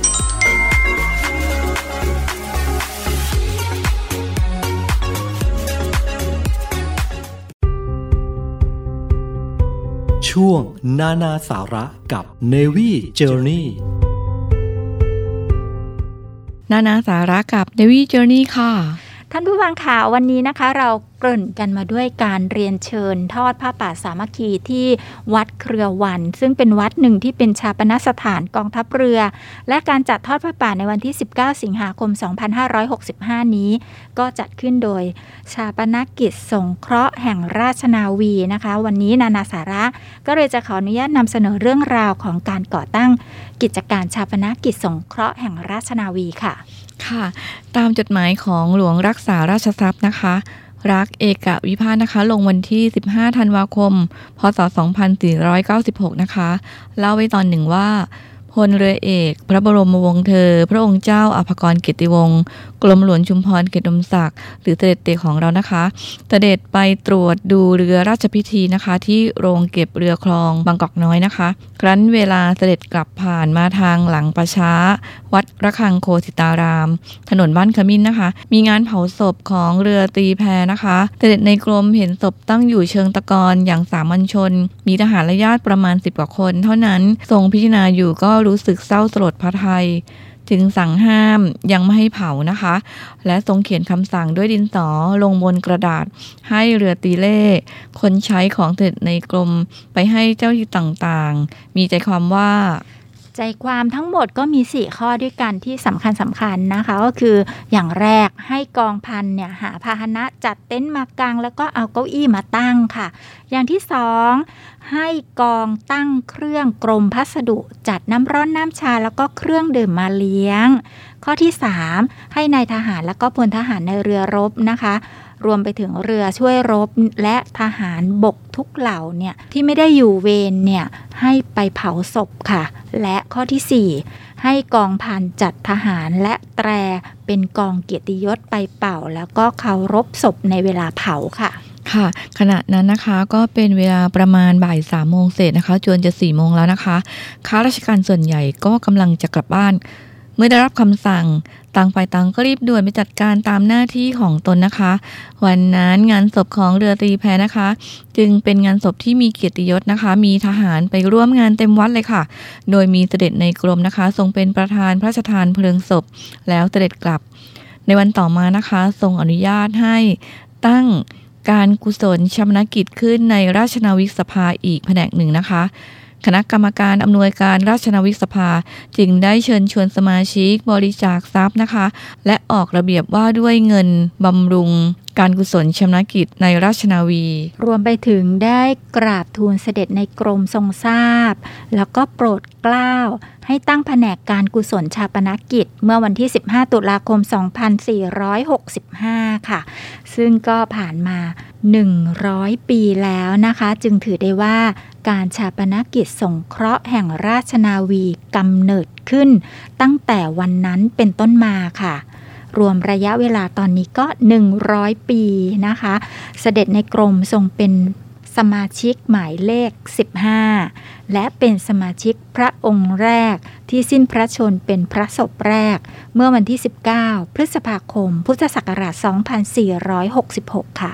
ช่วงนานาสาระกับ Navy Journey
นานาสาระกับ Navy Journey ค่ะ
ท่านผู้ฟังข่าววันนี้นะคะ เราเกริ่นกันมาด้วยการเรียนเชิญ ทอดผ้าป่าสามัคคีที่วัดเครือวัน ซึ่งเป็นวัดหนึ่งที่เป็นชาปนสถานกองทัพเรือ และการจัดทอดผ้าป่าในวันที่ 19 สิงหาคม 2565 นี้ ก็จัดขึ้นโดยชาปนกิจสงเคราะห์แห่งราชนาวีนะคะ วันนี้นานาสาระก็เลยจะขออนุญาตนำเสนอเรื่องราวของการก่อตั้งกิจการชาปนกิจสงเคราะห์แห่งราชนาวีค่ะ
ค่ะ ตามจดหมายของหลวงรักษาราชทรัพย์นะคะ รักเอกวิพาทนะคะ ลงวันที่ 15 ธันวาคม พศ 2496 นะคะ เล่าไว้ตอนหนึ่งว่าพลเรือเอก พระบรมวงศ์เธอ พระองค์เจ้าอภกรกิติวงศ์ กรมหลวงชุมพรเกตดมศักดิ์หรือเสด็จเตของเรานะคะเสด็จไปตรวจดูเรือราชพิธีนะคะ ที่โรงเก็บเรือคลองบางกอกน้อยนะคะ ครั้นเวลาเสด็จกลับผ่านมาทางหลังประช้า วัดระฆังโคสิตาราม ถนนบ้านขมิ้นนะคะ มีงานเผาศพของเรือตีแพนะคะ เสด็จในกรมเห็นศพตั้งอยู่เชิงตะกอนอย่างสามัญชน มีทหารและญาติประมาณ10กว่าคน เท่านั้นทรงพิจารณาอยู่ก็รู้สึกเศร้าสลดพระไทย จึงสั่งห้ามยังไม่ให้เผานะคะ และทรงเขียนคำสั่งด้วยดินสอลงบนกระดาษ ให้เรือตีเล่คนใช้ของเสด็จในกรมไปให้เจ้าที่ต่างๆ มีใจความว่า
ใจความทั้งหมดก็มี 4 ข้อด้วยกันที่สำคัญสำคัญนะคะ ก็คืออย่างแรกให้กองพันเนี่ยหาพาหนะจัดเต็นท์มากางแล้วก็เอาเก้าอี้มาตั้งค่ะ อย่างที่สองให้กองตั้งเครื่องกรมพัสดุ จัดน้ำร้อนน้ำชาแล้วก็เครื่องดื่มมาเลี้ยง ข้อที่ 3 ให้นายทหารแล้วก็พลทหารในเรือรบนะคะ รวมไปถึงเรือช่วยรบและทหารบกทุกเหล่าเนี่ยที่ไม่ได้อยู่เวรเนี่ยให้ไปเผาศพค่ะ และข้อทีสี่ 4 ให้กองพันจัดทหารและแตรเป็นกองเกียรติยศไปเป่า แล้วก็เคารพศพในเวลาเผาค่ะ
ค่ะขณะนั้นนะคะก็เป็นเวลาประมาณบ่ายสามโมงเศษนะคะจนจะสี่โมงแล้วนะคะข้าราชการส่วนใหญ่ก็กำลังจะกลับบ้าน เมื่อได้รับคำสั่ง ต่างฝ่ายต่างก็รีบด่วนไปจัดการตามหน้าที่ของตนนะคะ วันนั้นงานศพของเรือตรีแพนะคะ จึงเป็นงานศพที่มีเกียรติยศนะคะ มีทหารไปร่วมงานเต็มวัดเลยค่ะ โดยมีเสด็จในกรมนะคะ ทรงเป็นประธานพระราชทานเพลิงศพ แล้วเสด็จกลับ ในวันต่อมานะคะ ทรงอนุญาตให้ตั้งการกุศลชมนกิจขึ้นในราชนาวิกสภาอีกแผนกหนึ่งนะคะ คณะกรรมการอำนวยการราชนาวิกสภา จึงได้เชิญชวนสมาชิกบริจาคทรัพย์นะคะ และออกระเบียบว่าด้วยเงินบำรุงการกุศลชมนกิจในราชนาวี
รวมไปถึงได้กราบทูลเสด็จในกรมทรงทราบ แล้วก็โปรดเกล้า ให้ตั้งแผนกการกุศลชาปนกิจ เมื่อวันที่ 15 ตุลาคม 2465 ค่ะ ซึ่งก็ผ่านมา 100 ปีแล้วนะคะ จึงถือได้ว่า การชาปนกิจสงเคราะห์แห่งราชนาวีกำเนิดขึ้น ตั้งแต่วันนั้นเป็นต้นมาค่ะ รวมระยะเวลาตอนนี้ก็ 100 ปีนะคะ เสด็จในกรมทรงเป็นสมาชิกหมายเลข 15 และเป็นสมาชิกพระองค์แรกที่สิ้นพระชนเป็นพระศพแรก เมื่อวันที่ 19 พฤษภาคม พุทธศักราช 2466 ค่ะ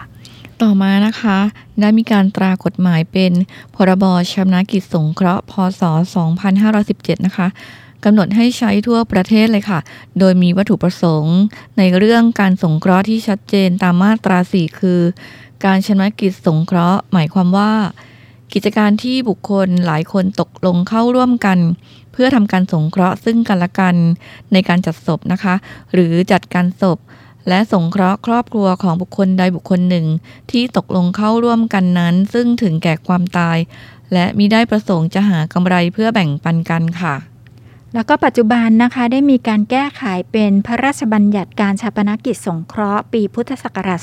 ต่อมานะคะ ได้มีการตรากฎหมายเป็น พรบชำนากิจสงเคราะห์ พศ 2517 นะคะกำหนดให้ใช้ทั่วประเทศเลยค่ะ โดยมีวัตถุประสงค์ ในเรื่องการสงเคราะห์ที่ชัดเจนตามมาตราสี่คือ การชนะกิจสงเคราะห์ หมายความว่า กิจการที่บุคคลหลายคนตกลงเข้าร่วมกัน เพื่อทำการสงเคราะห์ซึ่งกันและกันในการจัดศพนะคะ หรือจัดการศพ และสงเคราะห์ครอบครัวของบุคคลใดบุคคลหนึ่ง ที่ตกลงเข้าร่วมกันนั้น ซึ่งถึงแก่ความตาย และมิได้ประสงค์จะหากำไรเพื่อแบ่งปันกันค่ะ
แล้วก็ปัจจุบันนะคะได้มีการแก้ไขเป็นพระราชบัญญัติการชาปนกิจสงเคราะห์ปีพุทธศักราช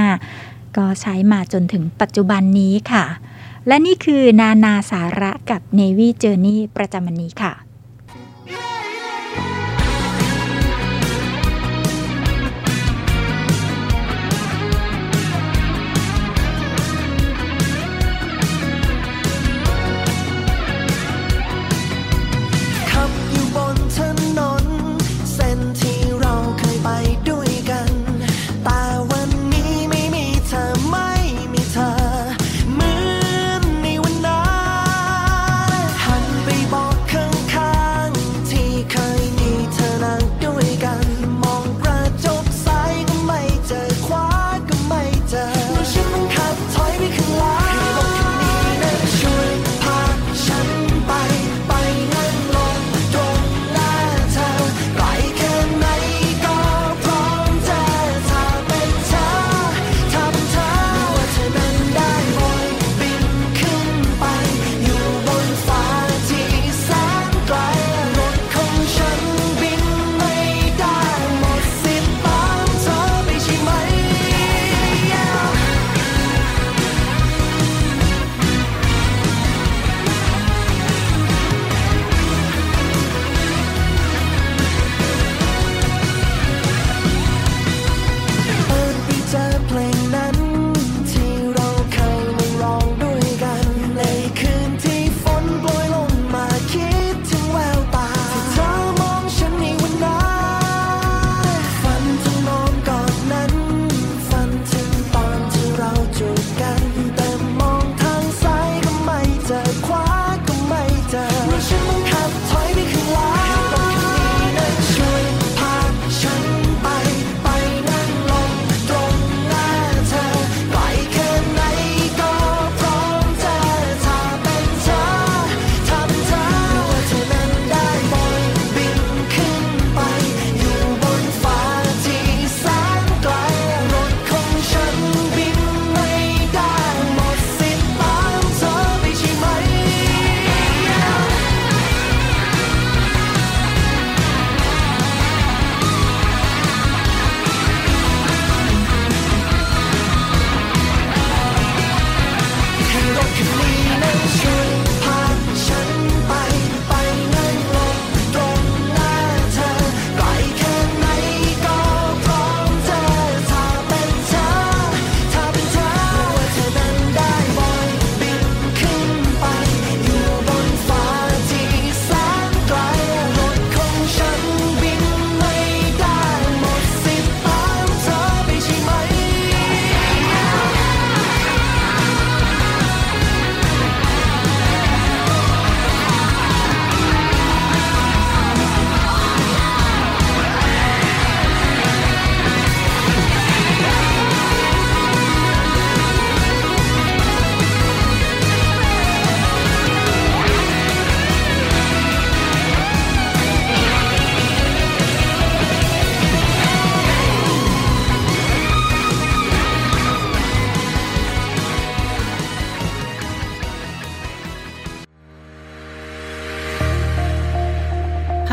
2545 ก็ใช้มาจนถึงปัจจุบันนี้ค่ะ และนี่คือนานาสาระกับ Navy Journey ประจำวันนี้ค่ะ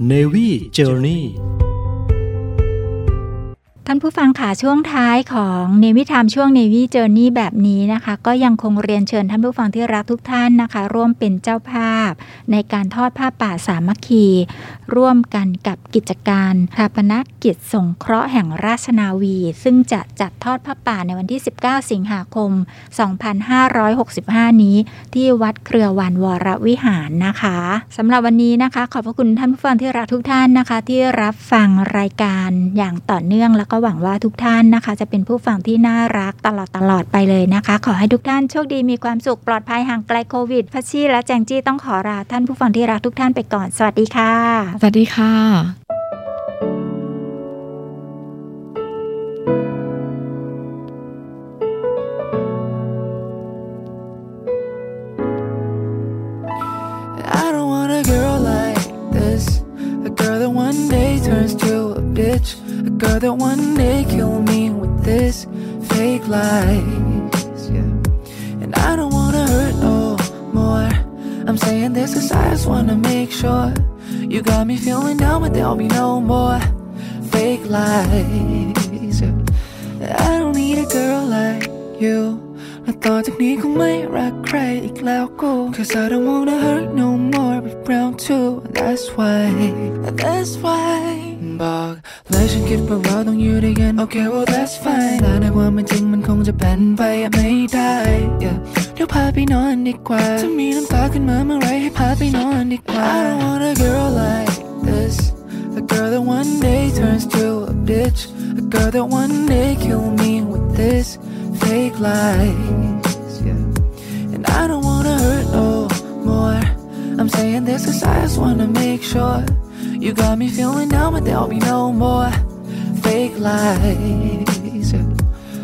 Navy Journey
ท่านผู้ฟังค่ะช่วงท้ายของเนวิทามช่วงเนวิเจอร์นี่แบบนี้นะคะ ก็ยังคงเรียนเชิญท่านผู้ฟังที่รักทุกท่านนะคะ ร่วมเป็นเจ้าภาพ ในการทอดผ้าป่าสามัคคี ร่วมกันกับกิจการชาปนกิจสงเคราะห์แห่งราชนาวี ซึ่งจะจัดทอดผ้าป่าในวันที่ 19 สิงหาคม 2565 นี้ ที่วัดเครือวันวรวิหารนะคะสำหรับวันนี้นะคะ ขอบพระคุณท่านผู้ฟังที่รักทุกท่านนะคะ ที่รับฟังรายการอย่างต่อเนื่องแล้วก็หวังว่าทุกท่านนะคะ จะเป็นผู้ฟังที่น่ารักตลอดตลอดไปเลยนะคะ ขอให้ทุกท่านโชคดีมีความสุขปลอดภัยห่างไกลโควิดพัชชีและแจงจี้ต้องขอลาท่านผู้ฟังที่รักทุกท่านไปก่อน สวัสดีค่ะ
สวัสดีค่ะ
Girl, that one day kill me with this fake lies. Yeah. And I don't wanna hurt no more. I'm saying this cause I just wanna make sure you got me feeling down, but there'll be no more fake lies. Yeah. I don't need a girl like you. I thought if 네가 왜 cry 이끌고 Cause I don't wanna hurt no more but round two That's why, that's why บอกเลยฉันคิดว่าเราต้องอยู่ด้วยกัน Okay well that's fine แต่ในความเป็นจริงมันคงจะเป็นไปไม่ได้ yeah. เดี๋ยวพาไปนอนดีกว่าถ้ามีน้ำตาขึ้นมาเมื่อไรให้พาไปนอนดีกว่า I don't want a girl like this A girl that one day turns to a bitch A girl that one day kill me with this fake lies yeah. And I don't wanna hurt no more I'm saying this cause I just wanna make sure You got me feeling down but there'll be no more fake lies yeah.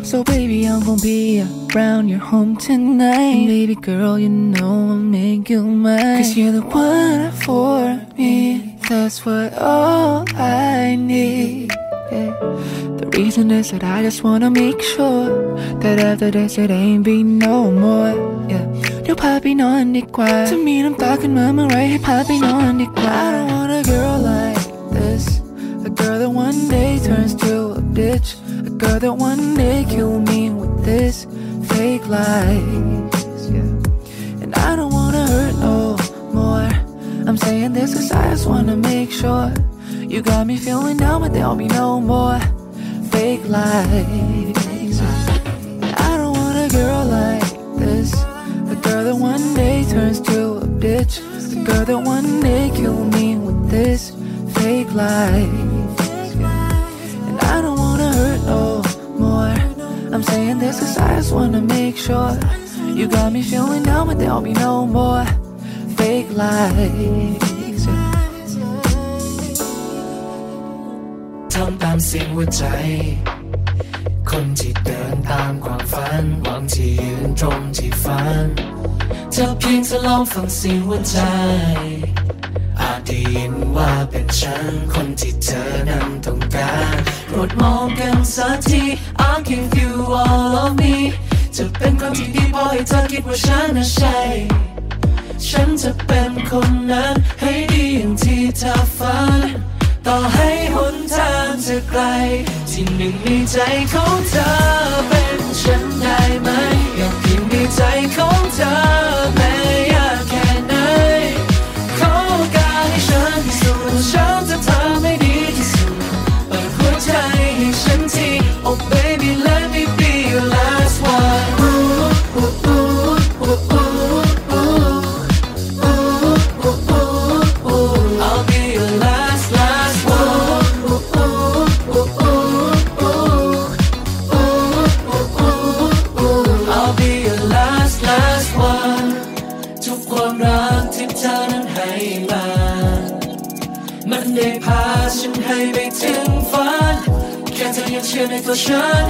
So baby I'm gonna be around your home tonight and Baby girl you know I'll make you mine Cause you're the one for me That's what all I need yeah. The reason is that I just wanna make sure That after this it ain't be no more yeah. เดี๋ยวพาไปนอนดีกว่าถ้ามีน้ำตาขึ้นมาเมื่อไรให้พาไปนอนดีกว่า I don't want a girl like this A girl that one day turns to a bitch. A girl that one day kill me with this fake lies. Yeah. And I don't wanna hurt no more. I'm saying this cause I just wanna make sure You got me feeling down but there'll be no more fake lies. I don't want a girl like this. A girl that one day turns to a bitch. A girl that one day kill me with this fake lies I'm saying this cause I just wanna make sure You got me feeling down but there'll be no more fake lies
ทำตามเสียงหัวใจ คนที่เดินตามความฝันหวังที่ยืนตรงที่ฝันเธอเพียงจะลองฟังเสียงหัวใจอาจได้ยินว่าเป็นฉันคนที่เธอนั้นต้องการ โปรดมองกันสักที I'm give you all of me จะเป็นคนที่ดีพอให้เธอคิดว่าฉันน่ะใช่ ฉันจะเป็นคนนั้นให้ดีอย่างที่เธอฝัน ต่อให้หนทางจะไกล ที่หนึ่งในใจของเธอเป็นฉันได้ไหม อยากเพียงในใจของเธอแม้ ที เชื่อในตัวฉัน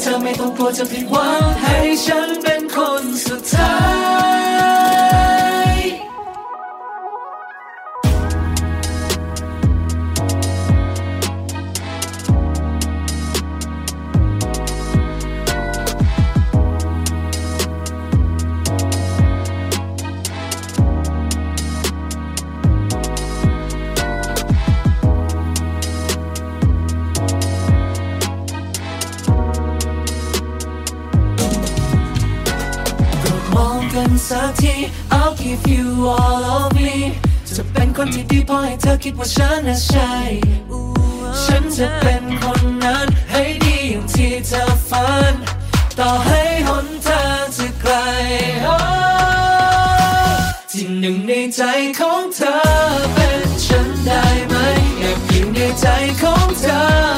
เธอไม่ต้องกลัวจะผิดหวัง ให้ฉันเป็นคนสุดท้าย Give you all of me จะเป็นคนที่ดีพอให้เธอคิดว่าฉันน่ะใช่ ฉันจะเป็นคนนั้นให้ดีอย่างที่เธอฝัน ต่อให้หนทางจะไกลที่หนึ่งในใจของเธอเป็นฉันได้ไหมอยากอยู่ในใจของเธอ